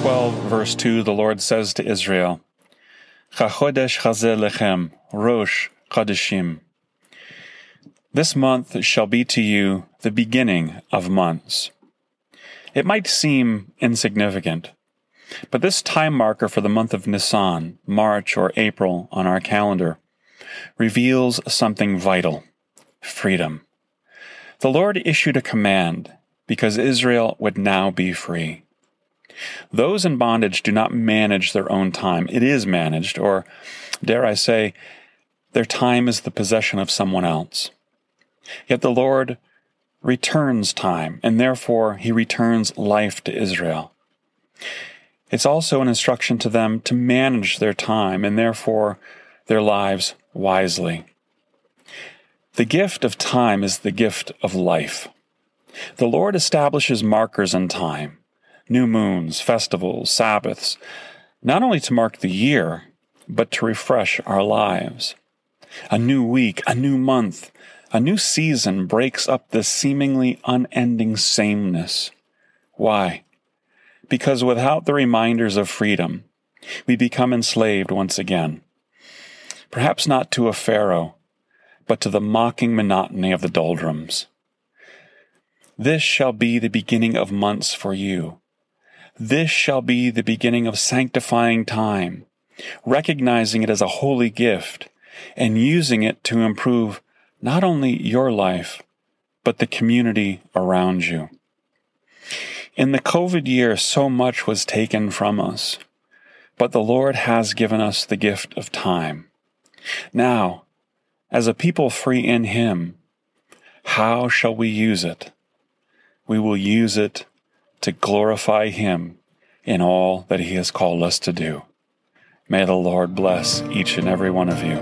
verse 2, the Lord says to Israel, Chachodesh chazeh lechem, rosh chodeshim. This month shall be to you the beginning of months. It might seem insignificant, but this time marker for the month of Nisan, March or April on our calendar, reveals something vital freedom. The Lord issued a command because Israel would now be free. Those in bondage do not manage their own time. It is managed, or dare I say, their time is the possession of someone else. Yet the Lord returns time, and therefore he returns life to Israel. It's also an instruction to them to manage their time and therefore their lives wisely. The gift of time is the gift of life. The Lord establishes markers in time, new moons, festivals, Sabbaths, not only to mark the year, but to refresh our lives. A new week, a new month, a new season breaks up the seemingly unending sameness. Why? Because without the reminders of freedom, we become enslaved once again. Perhaps not to a Pharaoh, but to the mocking monotony of the doldrums. This shall be the beginning of months for you. This shall be the beginning of sanctifying time, recognizing it as a holy gift and using it to improve not only your life, but the community around you. In the COVID year, so much was taken from us, but the Lord has given us the gift of time. Now, as a people free in Him, how shall we use it? We will use it to glorify Him in all that He has called us to do. May the Lord bless each and every one of you.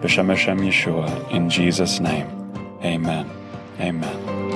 B'Shem Hashem Yeshua, in Jesus' name, amen. Amen.